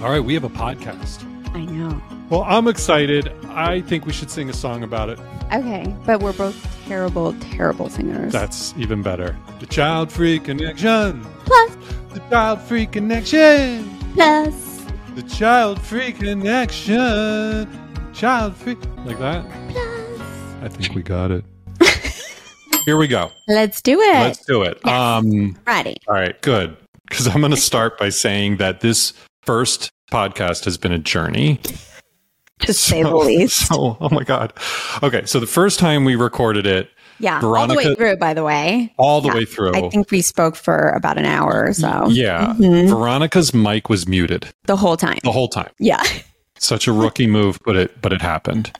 All right, we have a podcast. I know. Well, I'm excited. I think we should sing a song about it. Okay, but we're both terrible, terrible singers. That's even better. The Child Free Connection. plus, The Child Free Connection. plus, The Child Free Connection. Child Free. Like that? plus. I think we got it. Here we go. Let's do it. Let's do it. Yes. Um, Ready. all right, good. Because I'm going to start by saying that this first podcast has been a journey. To say the least. So, oh my God. Okay, so the first time we recorded it, Yeah. all the way through, by the way. all the Yeah, way through. I think we spoke for about an hour or so. yeah, Mhm. Veronica's mic was muted The whole time. the whole time. Yeah. Such a rookie move, but it but it happened.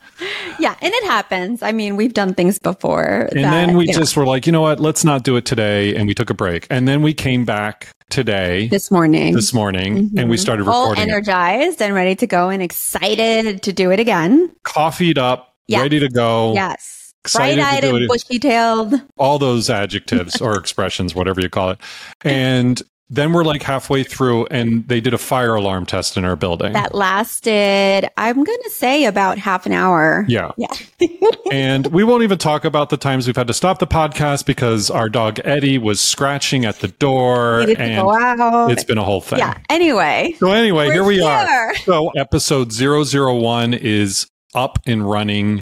Yeah. And it happens. I mean, we've done things before. And that, then we you know, just were like, you know what? Let's not do it today, and we took a break. And then we came back today, this morning. this morning, and we mm-hmm. started all recording. it. energized and ready to go and excited to do it again. Coffeeed up, Yes. ready to go. Yes. Excited Bright eyed and bushy tailed. all those adjectives or expressions, whatever you call it. And then we're like halfway through, and they did a fire alarm test in our building. That lasted, I'm going to say about half an hour. yeah. Yeah. And we won't even talk about the times we've had to stop the podcast because our dog Eddie was scratching at the door and go out. it's been a whole thing. yeah. Anyway, So anyway, here we here. are. So episode 001 is up and running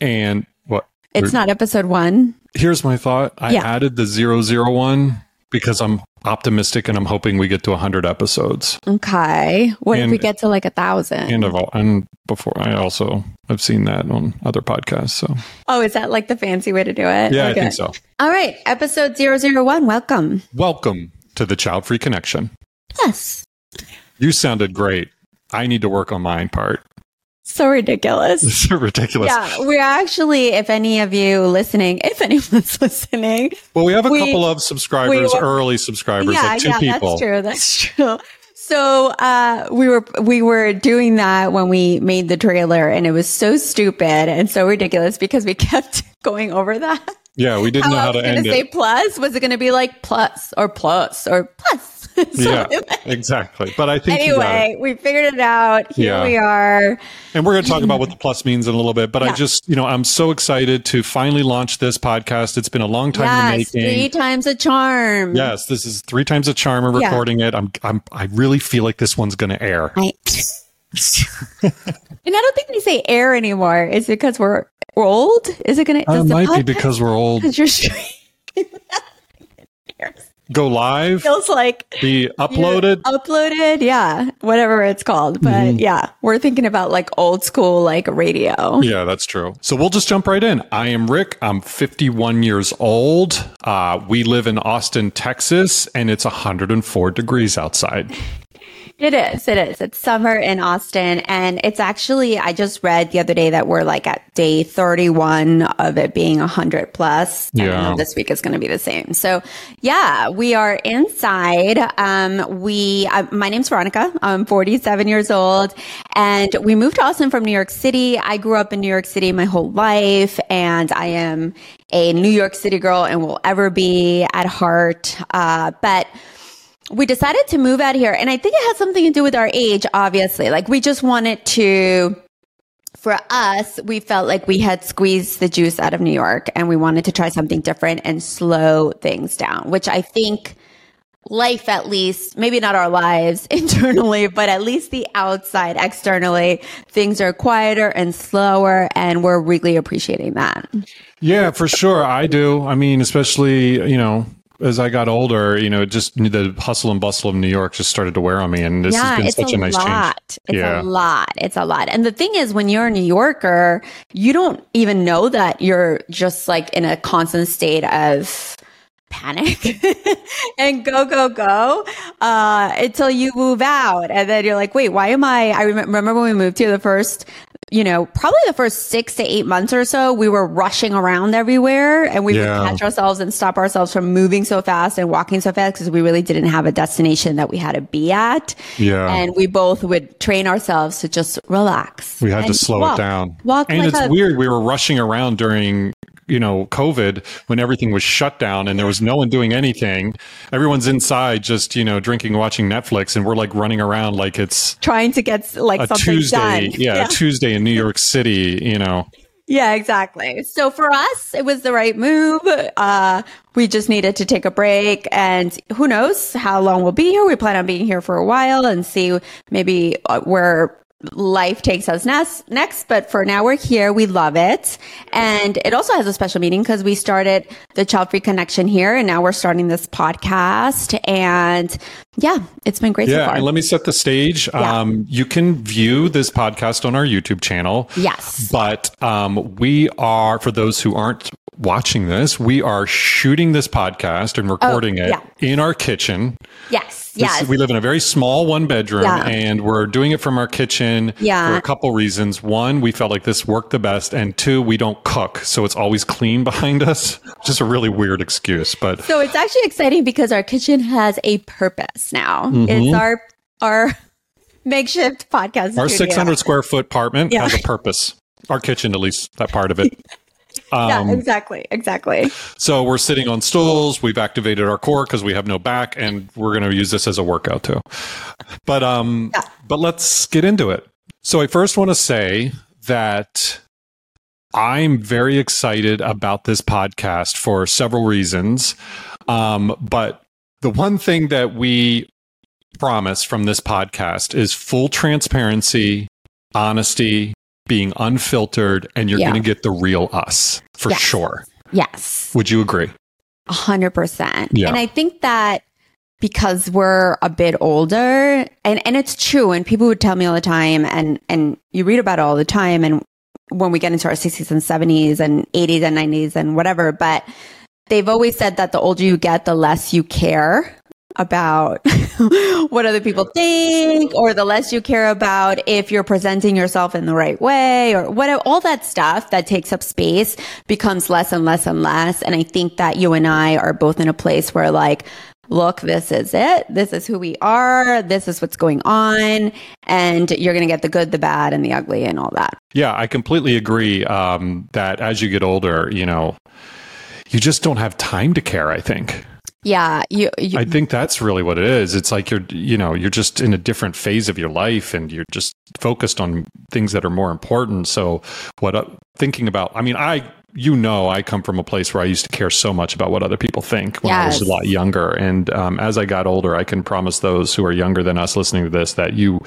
and what it's not episode one. here's my thought. I Yeah. added the 001 because I'm optimistic and I'm hoping we get to 100 episodes. Okay. What if we get to like a thousand? And of all, and before I also I've seen that on other podcasts. So oh, is that like the fancy way to do it? yeah, Okay. I think so. All right. Episode 001. Welcome. Welcome to the Child Free Connection. Yes. You sounded great. I need to work on my part. So ridiculous. Is ridiculous. Yeah, we're actually, if any of you listening, if anyone's listening, Well, we have a We- couple of subscribers, we- early subscribers, yeah, like two yeah, people. that's true. That's true. So uh, we were we were doing that when we made the trailer, and it was so stupid and so ridiculous because we kept going over that. Yeah, we didn't know I how was to going end to say it. plus. Was it going to be like plus or plus or plus? Yeah, exactly. But I think it. Anyway, we figured it out. Here Yeah. we are. And we're going to talk about what the plus means in a little bit. But I just, you know, I'm so excited to finally launch this podcast. It's been a long time in the making. three times a charm. Yes, this is three times a charm. We're Yeah. recording it. I'm, I'm, I really feel like this one's going to air. I, and I don't think we say air anymore. Is it because we're we're old? Is it? It does the Uh, might be because we're old. because you're. Go live, feels like be uploaded. uploaded. Yeah, whatever it's called. But Mm-hmm. yeah, we're thinking about like old school like radio. Yeah, that's true. So we'll just jump right in. I am Rick. I'm 51 years old. Uh, we live in Austin, Texas, and it's 104 degrees outside. It is. It is. It's summer in Austin. And it's actually, I just read the other day that we're like at day 31 of it being 100 plus. Yeah. this week is going to be the same. So yeah, we are inside. Um, we, uh, my name's Veronica. I'm 47 years old and we moved to Austin from New York City. I grew up in New York City my whole life and I am a New York City girl and will ever be at heart. Uh, but we decided to move out here and i think it has something to do with our age obviously like we just wanted to for us we felt like we had squeezed the juice out of new york and we wanted to try something different and slow things down which i think life at least maybe not our lives internally but at least the outside externally things are quieter and slower and we're really appreciating that Yeah, for sure. I do. I mean, especially, you know, as I got older, you know, just the hustle and bustle of New York just started to wear on me. And this has been such a, nice lot. change. It's Yeah. a lot. It's a lot. And the thing is, when you're a New Yorker, you don't even know that you're just like in a constant state of panic and go, go, go, uh, until you move out. And then you're like, wait, why am I, I remem- remember when we moved here the first, you know, probably the first six to eight months or so, we were rushing around everywhere and we Yeah. would catch ourselves and stop ourselves from moving so fast and walking so fast because we really didn't have a destination that we had to be at. Yeah. And we both would train ourselves to just relax. We had to slow walk. it down. Walk and like it's a- weird. We were rushing around during you know, COVID, when everything was shut down and there was no one doing anything, everyone's inside just, you know, drinking, watching Netflix, and we're like running around like it's trying to get like a something Tuesday. done. Yeah, yeah. Tuesday in New York City, you know. Yeah, exactly. So for us, it was the right move. Uh, we just needed to take a break and who knows how long we'll be here. We plan on being here for a while and see maybe uh, where life takes us next, next. But for now, we're here. We love it. And it also has a special meaning because we started the Child Free Connection here and now we're starting this podcast. And yeah, it's been great so Yeah, far. and let me set the stage. Yeah. Um, you can view this podcast on our YouTube channel. Yes. But um, we are, for those who aren't watching this, we are shooting this podcast and recording it Oh, yeah. in our kitchen. yes. This- Yes. we live in a very small one bedroom Yeah. and we're doing it from our kitchen Yeah. for a couple reasons. One, we felt like this worked the best. And two, we don't cook. So it's always clean behind us. Just a really weird excuse. But So it's actually exciting because our kitchen has a purpose now. Mm-hmm. It's our our makeshift podcast. our studio. 600 square foot apartment Yeah. has a purpose. Our kitchen, at least that part of it. Yeah, Um, exactly, exactly. So we're sitting on stools. We've activated our core because we have no back, and we're going to use this as a workout too. But um, Yeah. but let's get into it. So I first want to say that I'm very excited about this podcast for several reasons. Um, but the one thing that we promise from this podcast is full transparency, honesty, being unfiltered, and you're Yeah. going to get the real us for Yes. sure. Yes, Would you agree? a hundred percent. Yeah. And I think that because we're a bit older, and and it's true, and people would tell me all the time, and and you read about it all the time, and when we get into our sixties and seventies and eighties and nineties and whatever, but they've always said that the older you get, the less you care about what other people think or the less you care about if you're presenting yourself in the right way or what all that stuff that takes up space becomes less and less and less. And i think that you and i are both in a place where like look this is it. This is who we are. This is what's going on. And you're going to get the good the bad and the ugly and all that. Yeah, I completely agree um, that as you get older, you know, you just don't have time to care. I think. Yeah you, you I think that's really what it is. It's like you're, you know, you're just in a different phase of your life, and you're just focused on things that are more important. So, what uh, thinking about? I mean, I, you know, I come from a place where I used to care so much about what other people think when I was a lot younger, and um, as I got older, I can promise those who are younger than us listening to this that you,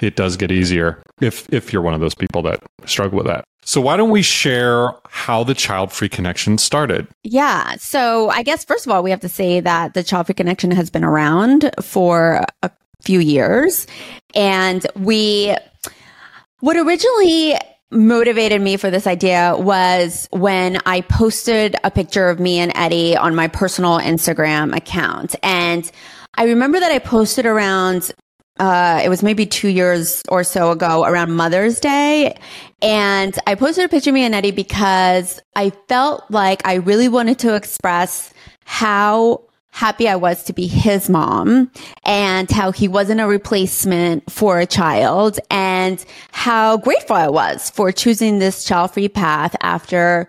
it does get easier if if you're one of those people that struggle with that. So why don't we share how the Child Free Connection started? Yeah. So I guess first of all, we have to say that the Child Free Connection has been around for a few years. And we, what originally motivated me for this idea was when I posted a picture of me and Eddie on my personal Instagram account. And I remember that I posted around uh, it was maybe two years or so ago around Mother's Day. And I posted a picture of me and Eddie because I felt like I really wanted to express how happy I was to be his mom and how he wasn't a replacement for a child and how grateful I was for choosing this child free path after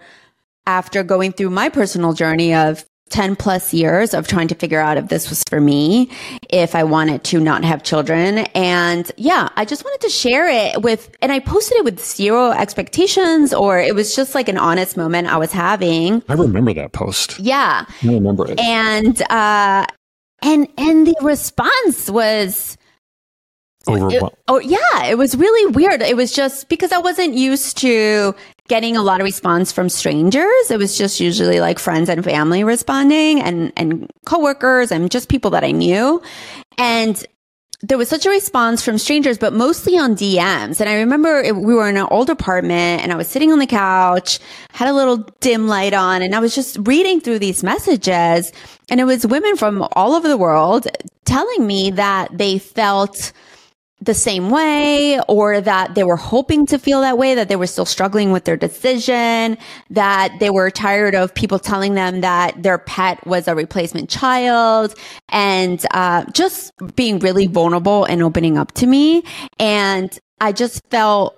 after going through my personal journey of 10 plus years of trying to figure out if this was for me, if I wanted to not have children. And yeah, I just wanted to share it with, and I posted it with zero expectations or it was just like an honest moment I was having. I remember that post. Yeah. I remember it. And, uh, and, and the response was, Overwhelmed. Oh yeah, it was really weird. It was just because I wasn't used to getting a lot of response from strangers. It was just usually like friends and family responding and and coworkers and just people that I knew. And there was such a response from strangers, but mostly on DMs. And I remember it, we were in an old apartment and I was sitting on the couch, had a little dim light on, and I was just reading through these messages. And it was women from all over the world telling me that they felt the same way or that they were hoping to feel that way, that they were still struggling with their decision, that they were tired of people telling them that their pet was a replacement child and uh, just being really vulnerable and opening up to me. And I just felt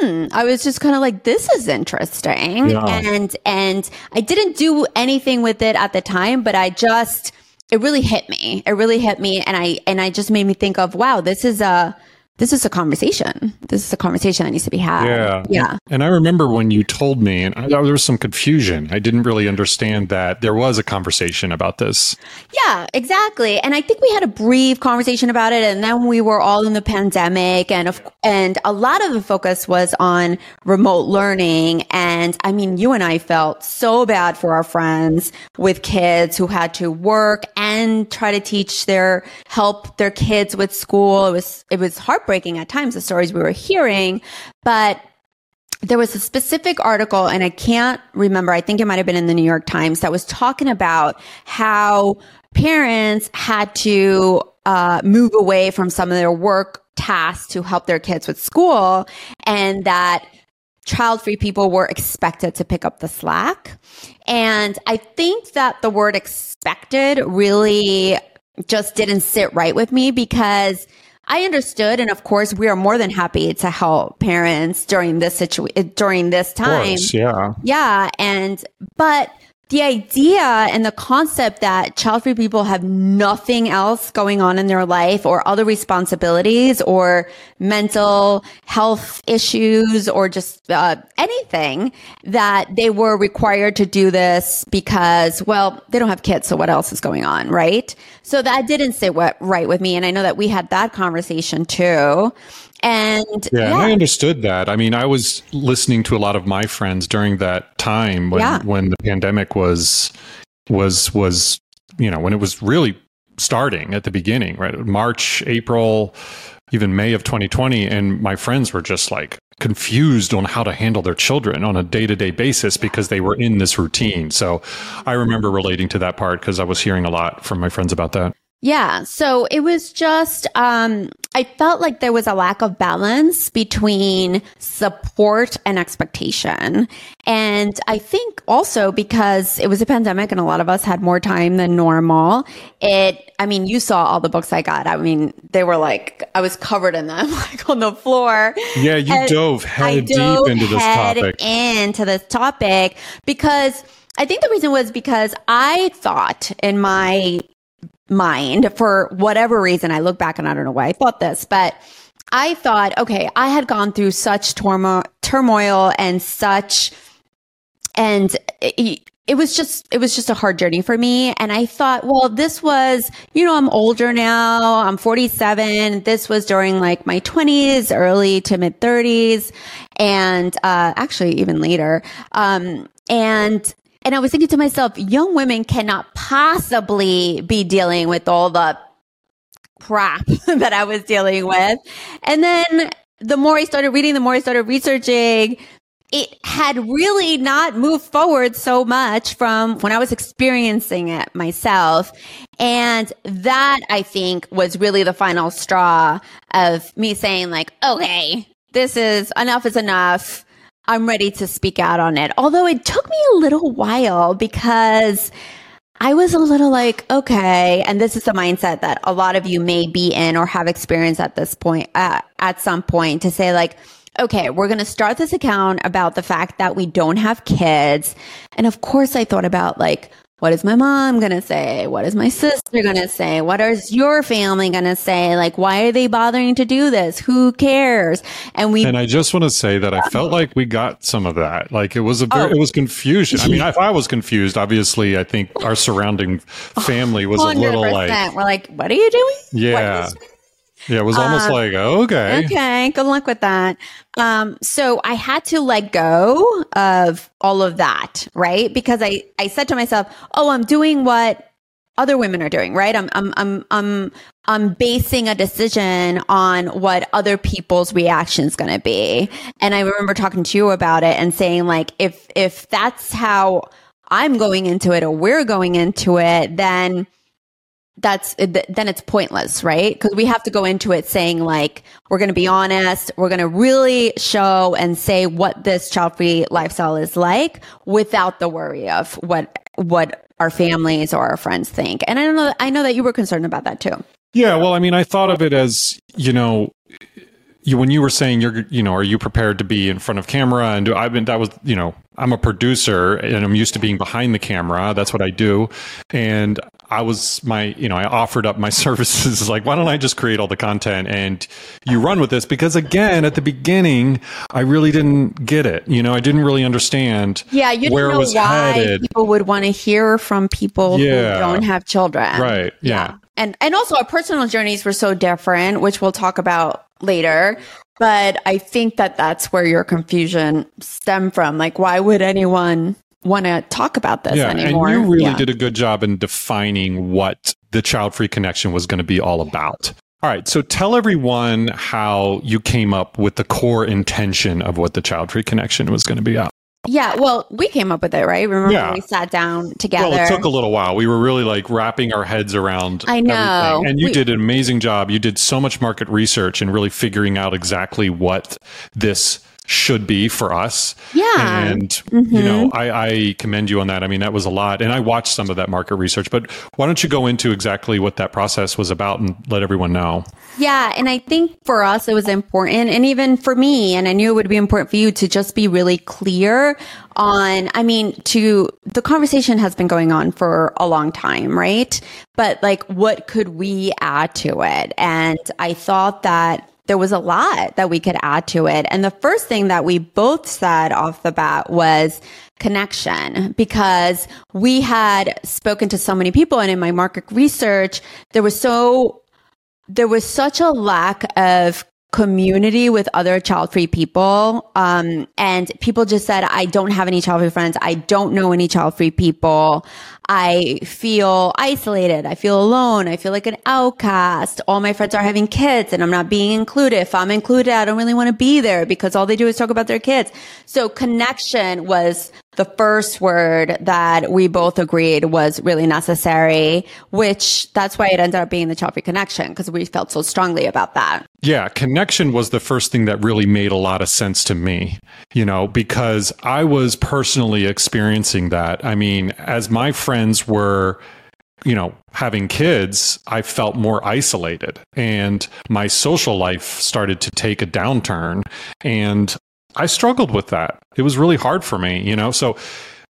hmm, I was just kind of like, this is interesting. Yeah. And, and I didn't do anything with it at the time, but I just, it really hit me. It really hit me. And I, and I just made me think of, wow, this is a, this is a conversation. This is a conversation that needs to be had. Yeah. Yeah. And I remember when you told me, and I, there was some confusion. I didn't really understand that there was a conversation about this. Yeah, exactly. And I think we had a brief conversation about it and then we were all in the pandemic and of, and a lot of the focus was on remote learning and I mean you and I felt so bad for our friends with kids who had to work and try to teach their help their kids with school. It was it was heartbreaking at times the stories we were hearing, but there was a specific article and I can't remember. I think it might have been in the New York Times that was talking about how parents had to uh, move away from some of their work tasks to help their kids with school and that child free people were expected to pick up the slack. And I think that the word expected really just didn't sit right with me because I understood, and of course, we are more than happy to help parents during this situation, during this time. Course, yeah. Yeah. And, but the idea and the concept that child free people have nothing else going on in their life or other responsibilities or mental health issues or just uh, anything that they were required to do this because, well, they don't have kids. So what else is going on? Right. So that didn't sit right with me. And I know that we had that conversation too. And Yeah, and I understood that. I mean, I was listening to a lot of my friends during that time when Yeah. when the pandemic was was was you know when it was really starting at the beginning, right? March, April, even May of 2020, and my friends were just like confused on how to handle their children on a day to day basis because they were in this routine. So I remember relating to that part because I was hearing a lot from my friends about that. Yeah. So it was just, um, I felt like there was a lack of balance between support and expectation. And I think also because it was a pandemic and a lot of us had more time than normal, it, I mean, you saw all the books I got. I mean, they were like, I was covered in them, like on the floor. Yeah, you And dove head dove deep into this head topic. Into this topic because I think the reason was because I thought in my mind for whatever reason, I look back and I don't know why I thought this, but I thought, okay, I had gone through such turmo- turmoil and such, and it, it was just, it was just a hard journey for me. And I thought, well, this was, you know, I'm older now. I'm 47. This was during like my 20s, early to mid 30s, and uh, actually even later. Um, and and I was thinking to myself, young women cannot possibly be dealing with all the crap that I was dealing with. And then the more I started reading, the more I started researching, it had really not moved forward so much from when I was experiencing it myself. And that I think was really the final straw of me saying like, okay, this is enough is enough. I'm ready to speak out on it. Although it took me a little while because I was a little like, okay, and this is the mindset that a lot of you may be in or have experienced at this point, uh, at some point to say like, okay, we're going to start this account about the fact that we don't have kids. And of course I thought about like, what is my mom going to say? What is my sister going to say? What is your family going to say? Like, why are they bothering to do this? Who cares? And we And I just want to say that I felt like we got some of that. Like it was a very, Oh. it was confusion. I mean, if I was confused, obviously, I think our surrounding oh, family was a little like, We're like, what are you doing? Yeah, yeah, it was almost Uh, like, okay, Okay, good luck with that. Um, so I had to let go of all of that, right? Because I, I said to myself, oh, I'm doing what other women are doing, right? I'm, I'm, I'm, I'm, I'm basing a decision on what other people's reaction is going to be. And I remember talking to you about it and saying like, if, if that's how I'm going into it or we're going into it, then that's then it's pointless, right? Because we have to go into it saying like we're going to be honest, we're going to really show and say what this child-free lifestyle is like without the worry of what what our families or our friends think. And I don't know I know that you were concerned about that too. yeah. Well, I mean, I thought of it as you know, you, when you were saying you're, you know, are you prepared to be in front of camera and do I've been that was, you know, I'm a producer and I'm used to being behind the camera. That's what I do. And I was my, you know, I offered up my services like, why don't I just create all the content and you run with this? Because again, at the beginning, I really didn't get it. You know, I didn't really understand. Yeah, you didn't know why headed. people would want to hear from people yeah. who don't have children. Right. yeah. yeah and and also our personal journeys were so different which we'll talk about later. But i think that that's where your confusion stemmed from. Like why would anyone want to talk about this yeah, anymore and you really yeah. did a good job in defining what the child free connection was going to be all about. All right so tell everyone how you came up with the core intention of what the child free connection was going to be about yeah, well, we came up with it, right? Remember yeah. we sat down together? Well, it took a little while. We were really like wrapping our heads around. I know, everything. and you we, did an amazing job. You did so much market research and really figuring out exactly what this should be for us. Yeah. And, mm-hmm. you know, I, I, commend you on that. I mean, that was a lot. And I watched some of that market research, but why don't you go into exactly what that process was about and let everyone know? Yeah. And I think for us, it was important. And even for me, and I knew it would be important for you to just be really clear on, I mean, to the conversation has been going on for a long time, right? But like, what could we add to it? And I thought that there was a lot that we could add to it. And the first thing that we both said off the bat was connection because we had spoken to so many people and in my market research, there was so, there was such a lack of community with other child free people. Um, and people just said, I don't have any child free friends. I don't know any child free people. I feel isolated. I feel alone. I feel like an outcast. All my friends are having kids and I'm not being included. If I'm included, I don't really want to be there because all they do is talk about their kids. So connection was the first word that we both agreed was really necessary, which that's why it ended up being the free connection because we felt so strongly about that. Yeah, connection was the first thing that really made a lot of sense to me, you know, because I was personally experiencing that. I mean, as my friends were you know, having kids, I felt more isolated and my social life started to take a downturn. And I struggled with that. It was really hard for me, you know? So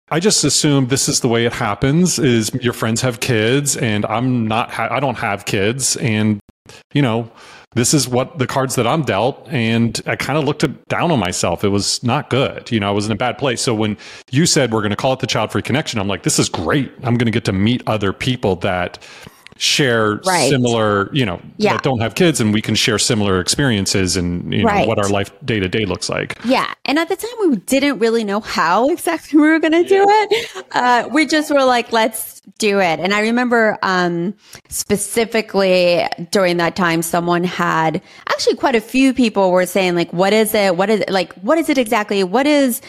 I just assumed this is the way it happens is your friends have kids and I'm not, ha- I don't have kids. And, you know, this is what the cards that I'm dealt. And I kind of looked down on myself. It was not good. You know, I was in a bad place. So when you said we're going to call it the child free connection, I'm like, this is great. I'm going to get to meet other people that share right. similar, you know, yeah. that don't have kids and we can share similar experiences and you know, right. what our life day to day looks like. Yeah. And at the time we didn't really know how exactly we were going to do it. Uh, we just were like, let's do it. And I remember, um, specifically during that time, someone had actually quite a few people were saying like, what is it? What is it? Like, what is it exactly? What is,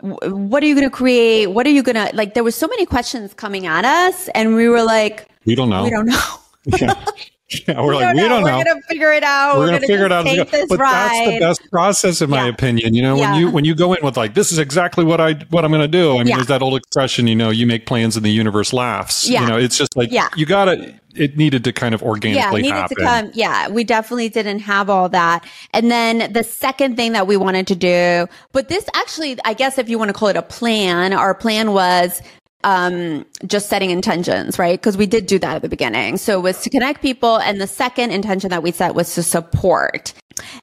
what are you going to create? What are you going to like? There were so many questions coming at us and we were like, we don't know. We don't know. yeah. Yeah, we're we like, we don't know. We're gonna figure it out. We're, we're gonna, figure it out. but ride. that's the best process, in my yeah. opinion. You know, yeah. when you when you go in with like, this is exactly what I what I'm gonna do. I mean, yeah. there's that old expression, you know, you make plans and the universe laughs. Yeah. You know, it's just like, yeah. you gotta. It needed to kind of organically yeah, happen. To come, yeah, we definitely didn't have all that. And then the second thing that we wanted to do, but this actually, I guess if you want to call it a plan, our plan was um, just setting intentions, right? Because we did do that at the beginning. So it was to connect people. And the second intention that we set was to support.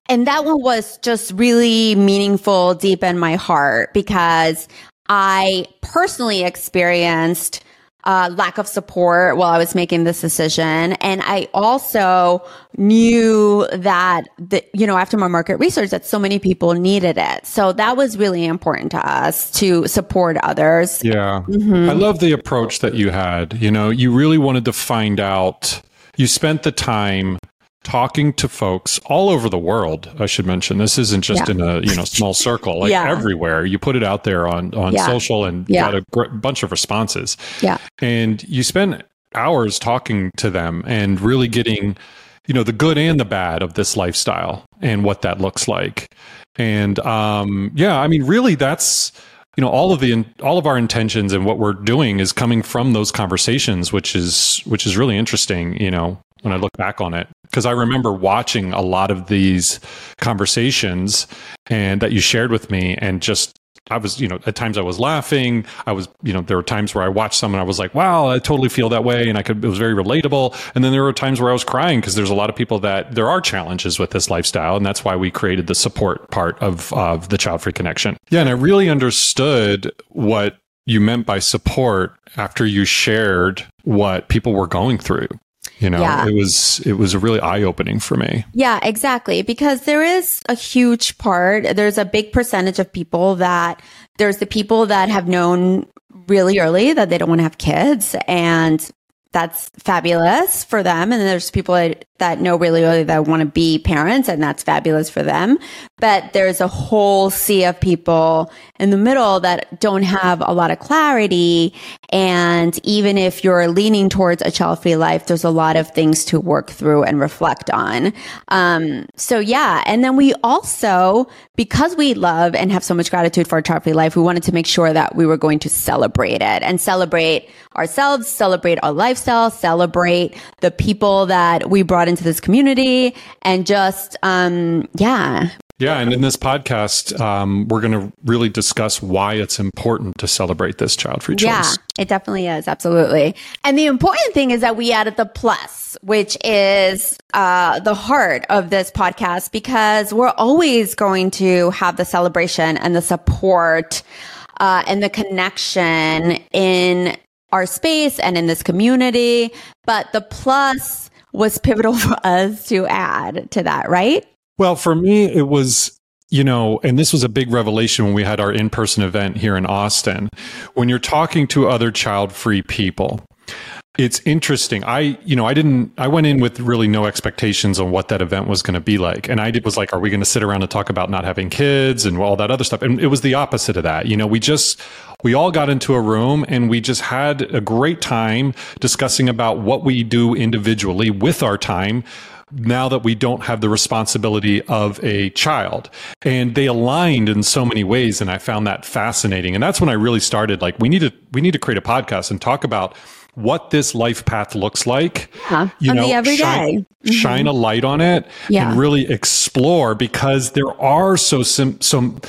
And that one was just really meaningful deep in my heart because I personally experienced uh, lack of support while I was making this decision. And I also knew that, the, you know, after my market research, that so many people needed it. So that was really important to us to support others. Yeah. Mm-hmm. I love the approach that you had. You know, you really wanted to find out, you spent the time talking to folks all over the world. I should mention this isn't just yeah. in a you know small circle, like yeah. everywhere. You put it out there on on yeah. social and got a gr- bunch of responses. Yeah, and you spend hours talking to them and really getting you know the good and the bad of this lifestyle and what that looks like. And um, yeah, I mean, really, that's you know all of the all of our intentions and what we're doing is coming from those conversations which is which is really interesting you know when i look back on it because I remember watching a lot of these conversations and that you shared with me and just I was, you know, at times I was laughing. I was, you know, there were times where I watched someone, I was like, wow, I totally feel that way. And I could, it was very relatable. And then there were times where I was crying because there's a lot of people that there are challenges with this lifestyle. And that's why we created the support part of, of the child free connection. Yeah. And I really understood what you meant by support after you shared what people were going through you know yeah. it was it was a really eye-opening for me yeah exactly because there is a huge part there's a big percentage of people that there's the people that have known really early that they don't want to have kids and that's fabulous for them. And there's people that, know really early that want to be parents and that's fabulous for them. But there's a whole sea of people in the middle that don't have a lot of clarity. And even if you're leaning towards a child free life, there's a lot of things to work through and reflect on. Um, so yeah. And then we also, because we love and have so much gratitude for our child free life, we wanted to make sure that we were going to celebrate it and celebrate ourselves, celebrate our celebrate the people that we brought into this community and just, um, yeah, yeah, and in this podcast, um, we're going to really discuss why it's important to celebrate this child-free choice. Yeah, it definitely is, absolutely. And the important thing is that we added the plus, which is uh, the heart of this podcast, because we're always going to have the celebration and the support uh, and the connection in our space and in this community. But the plus was pivotal for us to add to that, right? Well, for me, it was, you know, and this was a big revelation when we had our in person event here in Austin. When you're talking to other child free people, it's interesting. I, you know, I didn't, I went in with really no expectations on what that event was going to be like. And I did, was like, are we going to sit around and talk about not having kids and all that other stuff? And it was the opposite of that. You know, we just, we all got into a room and we just had a great time discussing about what we do individually with our time now that we don't have the responsibility of a child. And they aligned in so many ways. And I found that fascinating. And that's when I really started like, we need to, we need to create a podcast and talk about what this life path looks like. Huh. You know, every shine, mm-hmm. shine, a light on it yeah. and really explore because there are so sim- some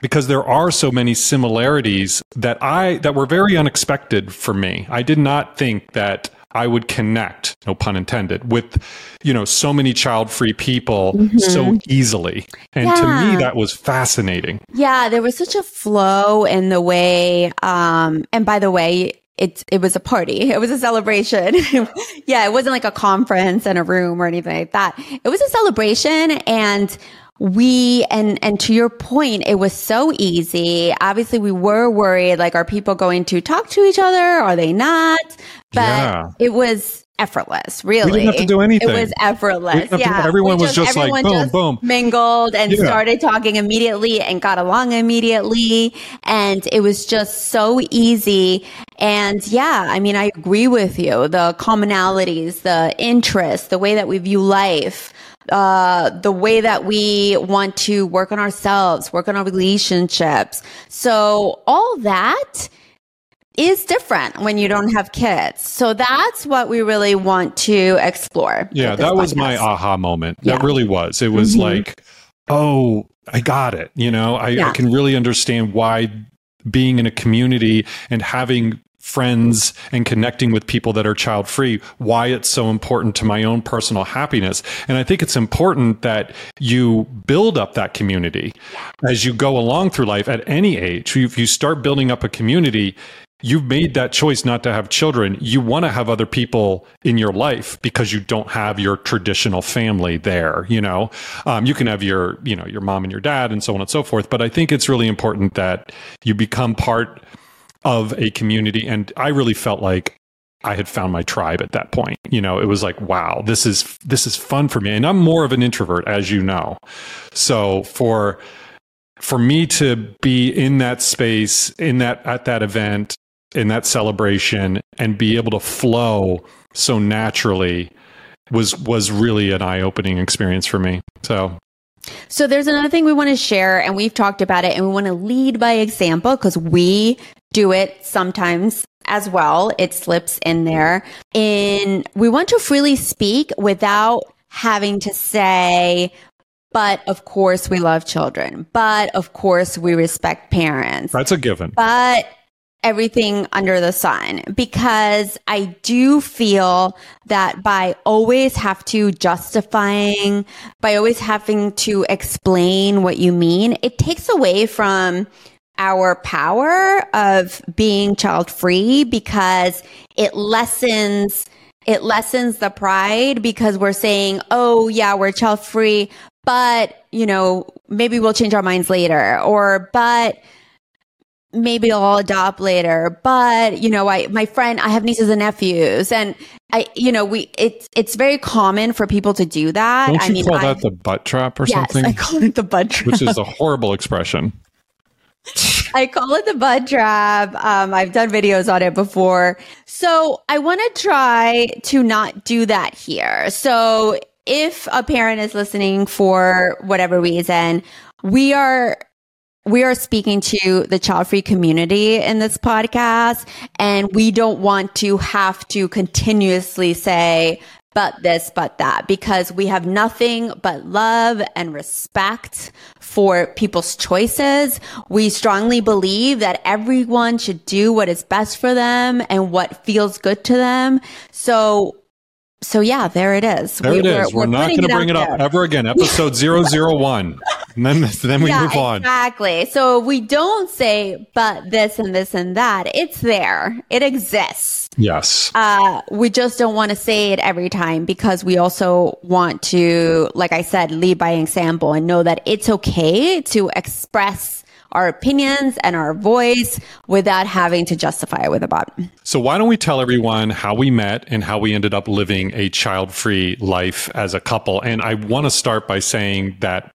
because there are so many similarities that I that were very unexpected for me. I did not think that I would connect, no pun intended, with, you know, so many child free people mm-hmm. so easily. And yeah. to me, that was fascinating. Yeah, there was such a flow in the way, um, and by the way, it, it was a party. It was a celebration. yeah, it wasn't like a conference in a room or anything like that. It was a celebration and we and and to your point it was so easy. Obviously we were worried like are people going to talk to each other? Are they not? But yeah. it was effortless really. We didn't have to do anything. it was effortless. Yeah. Everyone was just, like boom just boom. mingled and yeah. started talking immediately and got along immediately. And it was just so easy. And yeah i mean i agree with you. The commonalities the interests the way that we view life uh, the way that we want to work on ourselves, work on our relationships. So all that is different when you don't have kids. So that's what we really want to explore. Yeah, that was my aha moment. Yeah. That really was. It was mm-hmm. like, oh, I got it. You know, I, yeah. I can really understand why being in a community and having friends and connecting with people that are child free, why it's so important to my own personal happiness. And I think it's important that you build up that community as you go along through life at any age. If you start building up a community, you've made that choice not to have children. You want to have other people in your life because you don't have your traditional family there. You know, um, you can have your, you know, your mom and your dad and so on and so forth. But I think it's really important that you become part of a community. And I really felt like I had found my tribe at that point. You know, it was like, wow, this is this is fun for me. And I'm more of an introvert, as you know. So for for me to be in that space, in that at that event, in that celebration, and be able to flow so naturally was was really an eye opening experience for me. So so there's another thing we want to share and we've talked about it and we want to lead by example because we do it sometimes as well. It slips in there. In we want to freely speak without having to say, but of course we love children. But of course we respect parents. That's a given. But everything under the sun because I do feel that by always have to justifying, by always having to explain what you mean, it takes away from our power of being child free because it lessens it lessens the pride because we're saying, "Oh yeah, we're child free, but, you know, maybe we'll change our minds later." Or but maybe I'll adopt later, but you know, I, my friend, I have nieces and nephews and I, you know, we, it's, it's very common for people to do that. Don't you I mean, call I, that the butt trap or yes, something? I call it the butt trap. Which is a horrible expression. I call it the butt trap. Um, I've done videos on it before. So I want to try to not do that here. So if a parent is listening for whatever reason, we are we are speaking to the child free community in this podcast, and we don't want to have to continuously say, but this, but that, because we have nothing but love and respect for people's choices. We strongly believe that everyone should do what is best for them and what feels good to them. So so yeah, there it is. There We- it is. We're, we're not going to bring it up there. ever again. Episode 001. And then, then we yeah, move on. Exactly. So we don't say, but this and this and that. It's there. It exists. Yes. Uh, we just don't want to say it every time because we also want to, like I said, lead by example and know that it's okay to express our opinions and our voice without having to justify it with a but. So, why don't we tell everyone how we met and how we ended up living a child free life as a couple? And I want to start by saying that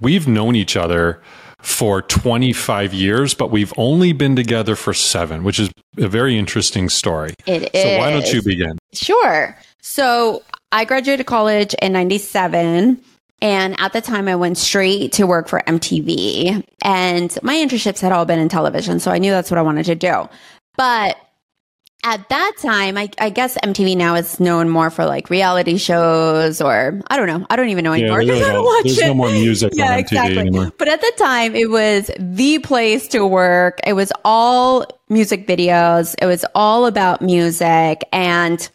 we've known each other for 25 years, but we've only been together for seven, which is a very interesting story. It So, why don't you begin? Sure. So I graduated college in 97. And at the time, I went straight to work for MTV. And my internships had all been in television. So I knew that's what I wanted to do. But at that time, I, I guess MTV now is known more for like reality shows or I don't know. I don't even know anymore. they really I don't watch there's it. no more music on MTV anymore. But at the time, it was the place to work. It was all music videos. It was all about music. And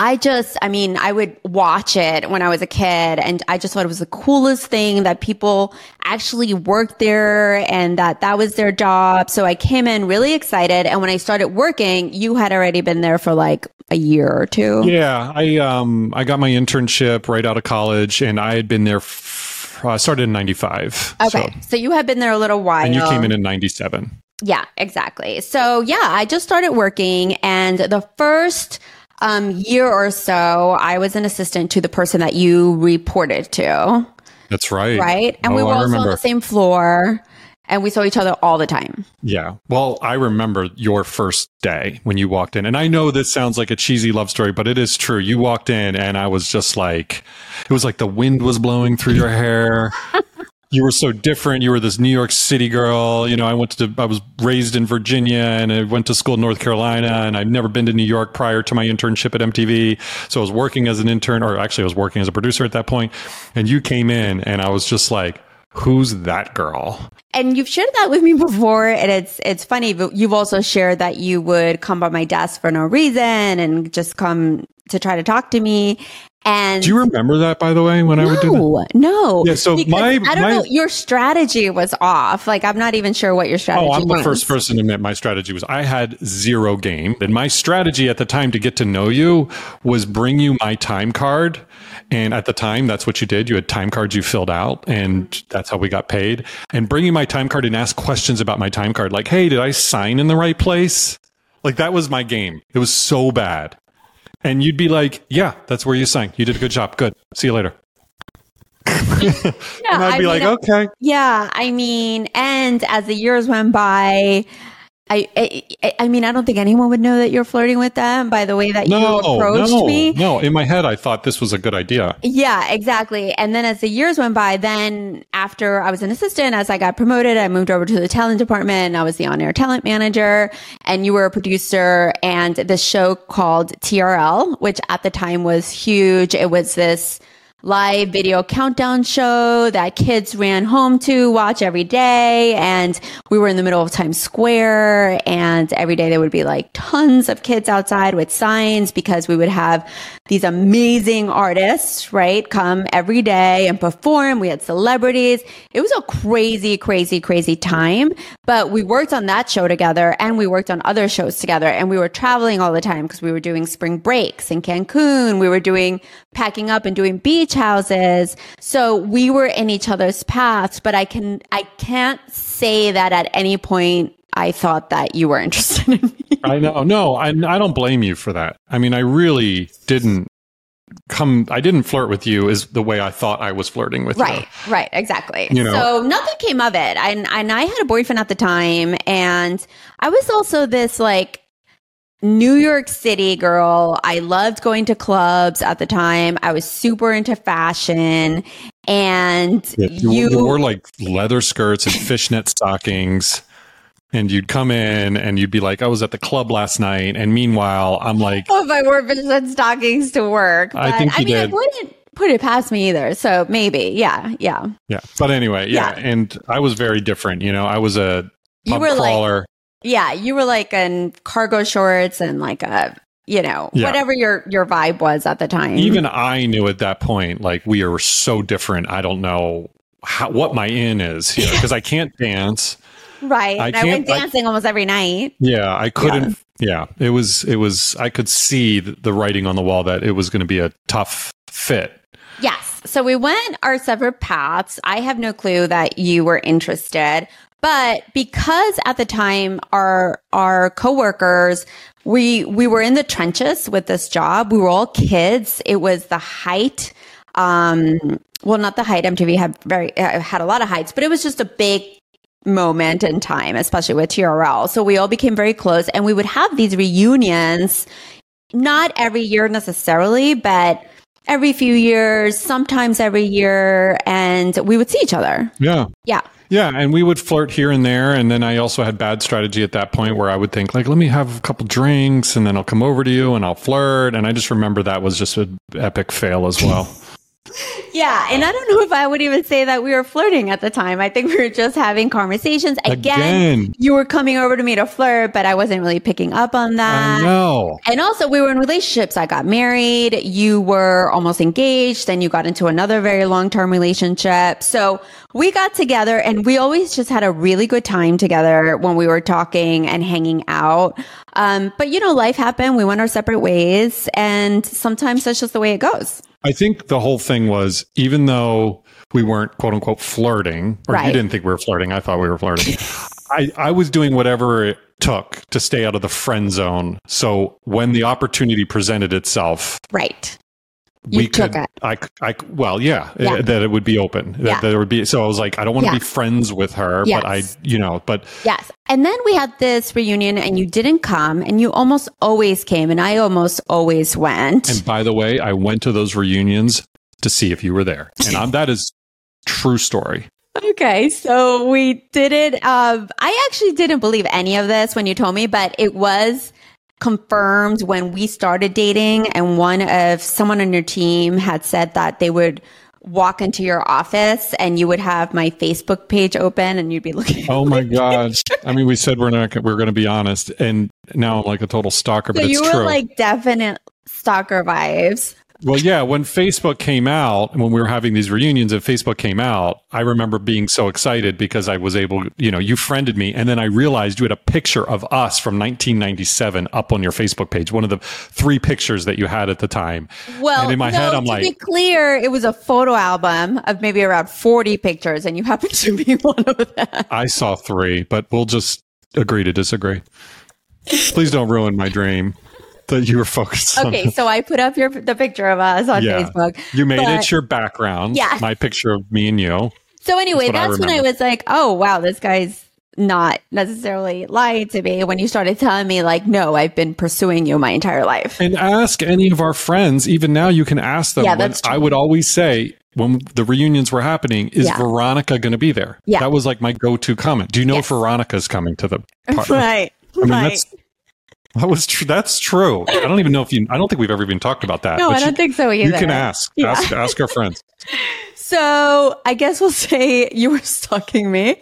I just, I mean, I would watch it when I was a kid and I just thought it was the coolest thing that people actually worked there and that that was their job. So I came in really excited. And when I started working, you had already been there for like a year or two. Yeah, I um I got my internship right out of college, and I had been there. F- I started in '95. Okay. So, you had been there a little while. and you came in in '97. Yeah, exactly. So yeah, I just started working and the first um, year or so, I was an assistant to the person that you reported to, That's right. right? And we Oh, were I also on the same floor and we saw each other all the time. Yeah. Well, I remember your first day when you walked in. And I know this sounds like a cheesy love story, but it is true. You walked in and I was just like, it was like the wind was blowing through your hair. You were so different. You were this New York City girl. You know, I went to, I was raised in Virginia and I went to school in North Carolina and I'd never been to New York prior to my internship at MTV. So I was working as an intern, or actually I was working as a producer at that point. And you came in and I was just like, who's that girl? And you've shared that with me before, and it's it's funny. But you've also shared that you would come by my desk for no reason and just come to try to talk to me. And Do you remember that, by the way, when I would do that? no, no. Yeah, so my- I don't my- know. Your strategy was off. Like I'm not even sure what your oh, strategy. Was. Oh, I'm the first person to admit my strategy was I had zero game. And my strategy at the time to get to know you was bring you my time card. And at the time, that's what you did. You had time cards you filled out, and that's how we got paid. And bring you my time card and ask questions about my time card, like, hey, did I sign in the right place? Like, that was my game. It was so bad. And you'd be like, yeah, that's where you sang. You did a good job. Good. See you later. Yeah, And I'd I be mean, like, okay. Yeah, I mean, and as the years went by, I, I, I mean, I don't think anyone would know that you're flirting with them by the way that No, you approached no, me. no. In my head, I thought this was a good idea. Yeah, exactly. And then as the years went by, then after I was an assistant, as I got promoted, I moved over to the talent department and I was the on-air talent manager and you were a producer and this show called TRL, which at the time was huge. It was this live video countdown show that kids ran home to watch every day. And we were in the middle of Times Square and every day there would be like tons of kids outside with signs because we would have these amazing artists, right? Come every day and perform. We had celebrities. It was a crazy, crazy, crazy time, but we worked on that show together and we worked on other shows together and we were traveling all the time because we were doing spring breaks in Cancun. We were doing packing up and doing beach houses. So we were in each other's paths, but I can, I can't say that at any point I thought that you were interested in me. I know. No, I, I don't blame you for that. I mean, I really didn't come I didn't flirt with you is the way I thought I was flirting with right, you. Right, right, exactly. You know, so nothing came of it. And and I had a boyfriend at the time and I was also this like New York City girl. I loved going to clubs at the time. I was super into fashion and Yeah, you, you, you wore like leather skirts and fishnet stockings. And you'd come in and you'd be like, I was at the club last night. And meanwhile, I'm like, Oh, if I wore fishnet stockings to work. I think you I mean, I wouldn't put it past me either. So maybe, yeah, yeah. yeah. But anyway, yeah. Yeah. And I was very different. You know, I was a You pub were like, crawler. Yeah, you were like in cargo shorts and like a, you know, Yeah. whatever your your vibe was at the time. Even I knew at that point, like we are so different. I don't know how, what my in is here because I can't dance. right. I and I went can't- I- dancing almost every night. Yeah, I couldn't. Yeah. it was. It was. I could see the, the writing on the wall that it was going to be a tough fit. Yes. So we went our separate paths. I have no clue that you were interested, but because at the time our our coworkers we we were in the trenches with this job. We were all kids. It was the height um well not the height MTV had very uh, had a lot of heights, but it was just a big moment in time, especially with TRL. So we all became very close and we would have these reunions not every year necessarily, but every few years, sometimes every year, and we would see each other. Yeah. Yeah. Yeah, and we would flirt here and there, and then I also had bad strategy at that point where I would think like, let me have a couple drinks, and then I'll come over to you and I'll flirt, and I just remember that was just an epic fail as well. Yeah. And I don't know if I would even say that we were flirting at the time. I think we were just having conversations. Again, Again. you were coming over to me to flirt, but I wasn't really picking up on that. Know. And also, we were in relationships. I got married. You were almost engaged. Then you got into another very long term relationship. So we got together and we always just had a really good time together when we were talking and hanging out. Um, but you know, life happened. We went our separate ways. And sometimes that's just the way it goes. I think the whole thing was even though we weren't quote unquote flirting, or you didn't think we were flirting, I thought we were flirting. I, I was doing whatever it took to stay out of the friend zone. So when the opportunity presented itself, Right. You we took could, it. I, I, well, yeah, Yeah. uh, that it would be open. That, Yeah. it would be. So I was like, I don't want to Yeah. be friends with her, but I, you know, but Yes. And then we had this reunion and you didn't come and you almost always came and I almost always went. and by the way, I went to those reunions to see if you were there, and I'm, that is true story. Okay, so we did it. Um, I actually didn't believe any of this when you told me, but it was confirmed when we started dating. And one of someone on your team had said that they would walk into your office and you would have my Facebook page open and you'd be looking. Oh my god! I mean, we said we're not we're going to be honest, and now I'm like a total stalker, so but it's you were true. like definite stalker vibes. Well, yeah, when Facebook came out, when we were having these reunions, and Facebook came out, I remember being so excited because I was able, you know, you friended me, and then I realized you had a picture of us from 1997 up on your Facebook page, one of the three pictures that you had at the time. Well, and in my no, head, I'm to like, be clear, it was a photo album of maybe around 40 pictures and you happened to be one of them. I saw three, but we'll just agree to disagree. Please don't ruin my dream that you were focused on. Okay, so I put up your the picture of us on Yeah. Facebook. You made But- it your background. Yeah. My picture of me and you. So anyway, That's what I when I was like, oh wow, this guy's not necessarily lying to me. When you started telling me like, no, I've been pursuing you my entire life. And ask any of our friends. Even now, you can ask them. Yeah, that's true. I would always say when the reunions were happening, is Yeah. Veronica going to be there? Yeah. That was like my go-to comment. Do you know Yes. if Veronica's coming to the party? Right. I mean, right. that's That was true. That's true. I don't even know if you. I don't think we've ever even talked about that. No, I don't you, think so either. You can ask. Yeah. Ask. Ask our friends. So I guess we'll say you were stalking me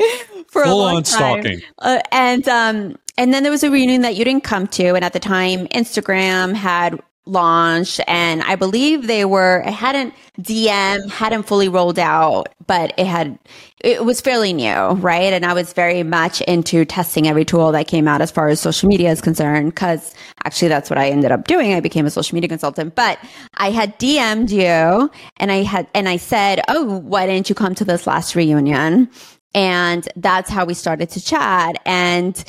for a Full long on time. stalking. Uh, and um, and then there was a reunion that you didn't come to, and at the time, Instagram had launched, and I believe they were it hadn't DM hadn't fully rolled out, but it had it was fairly new, right? And I was very much into testing every tool that came out as far as social media is concerned, because actually that's what I ended up doing. I became a social media consultant, but I had DM'd you, and I had and I said, "Oh, why didn't you come to this last reunion?" And that's how we started to chat. And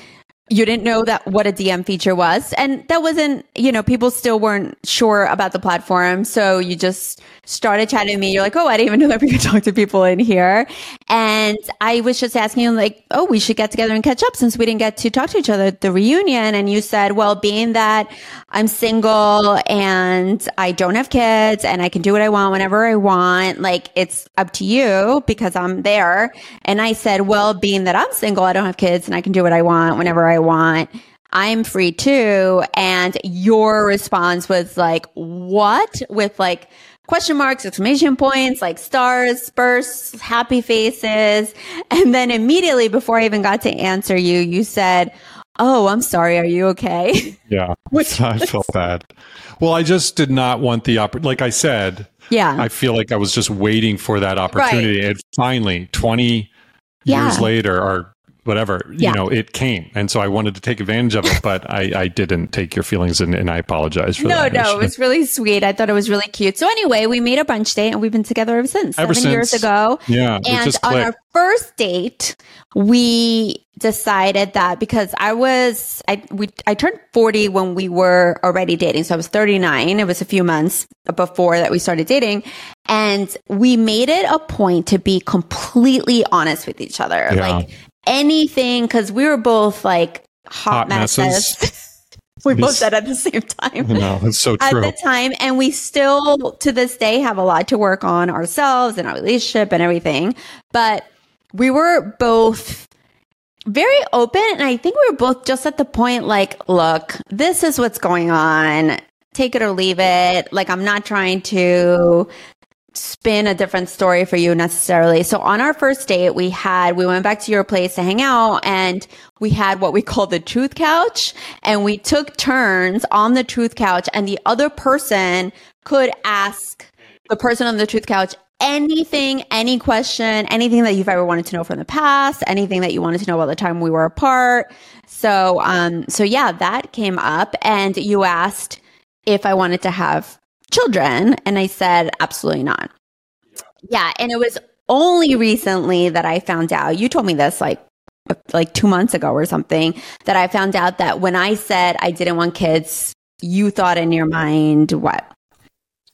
you didn't know that what a DM feature was. And that wasn't, you know, people still weren't sure about the platform. So you just started chatting me. You're like, oh, I didn't even know that we could talk to people in here. And I was just asking you, like, oh, we should get together and catch up since we didn't get to talk to each other at the reunion. And you said, well, being that I'm single and I don't have kids and I can do what I want whenever I want, like, it's up to you because I'm there. And I said, well, being that I'm single, I don't have kids and I can do what I want whenever I want. I'm free too. And your response was like, what? With like question marks, exclamation points, like stars, bursts, happy faces. And then immediately before I even got to answer you, you said, Oh, I'm sorry. Are you okay? Yeah, Which I felt bad. Well, I just did not want the opportunity. Like I said, yeah. I feel like I was just waiting for that opportunity. And finally, 20 Yeah. years later or whatever, Yeah. you know, it came. And so I wanted to take advantage of it, but I, I didn't take your feelings and, and I apologize for no, that. no, no, it was really sweet. I thought it was really cute. So anyway, we made a brunch date and we've been together ever since. Ever seven years ago. Yeah, And on our first date, we decided that because I was I we I turned 40 when we were already dating. So I was 39. It was a few months before that we started dating. And we made it a point to be completely honest with each other. Yeah. Like anything cuz we were both like hot, Hot messes. messes. we both said at the same time No, it's so true. at the time and we still to this day have a lot to work on ourselves and our relationship and everything but we were both very open and i think we were both just at the point like look this is what's going on take it or leave it like i'm not trying to spin a different story for you necessarily. So on our first date, we had, we went back to your place to hang out and we had what we call the truth couch and we took turns on the truth couch and the other person could ask the person on the truth couch anything, any question, anything that you've ever wanted to know from the past, anything that you wanted to know about the time we were apart. So, um, so yeah, that came up and you asked if I wanted to have children and I said absolutely not. Yeah, and it was only recently that I found out. You told me this like like 2 months ago or something that I found out that when I said I didn't want kids, you thought in your mind what?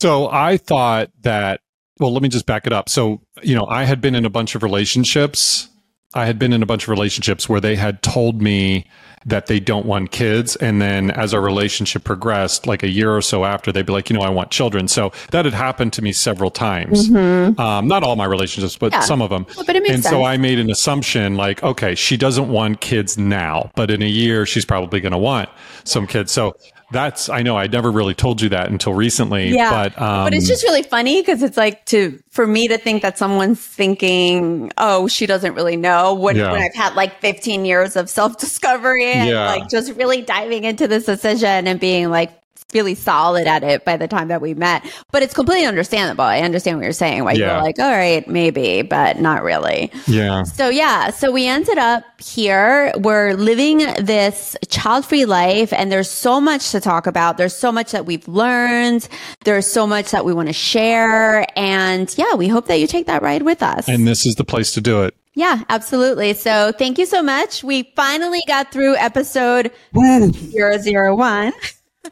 So I thought that, well, let me just back it up. So, you know, I had been in a bunch of relationships. I had been in a bunch of relationships where they had told me that they don't want kids. And then as our relationship progressed, like a year or so after, they'd be like, you know, I want children. So that had happened to me several times. Um, not all my relationships, but Yeah. some of them. Well, but it makes and sense. so I made an assumption like, okay, she doesn't want kids now, but in a year, she's probably going to want some kids. So that's, I know I never really told you that until recently. Yeah. But, um, but it's just really funny because it's like to for me to think that someone's thinking, oh, she doesn't really know when, Yeah. when I've had like 15 years of self discovery and Yeah. like just really diving into this decision and being like really solid at it by the time that we met. But it's completely understandable. I understand what you're saying. Why Yeah. you're like, all right, maybe, but not really. yeah. So yeah, so we ended up here. We're living this child-free life and there's so much to talk about. There's so much that we've learned. There's so much that we want to share. And yeah, we hope that you take that ride with us. And this is the place to do it. yeah, absolutely. So thank you so much. We finally got through episode 001.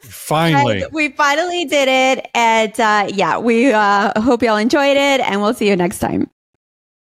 Finally. We finally did it. And uh, yeah, we uh, hope y'all enjoyed it and we'll see you next time.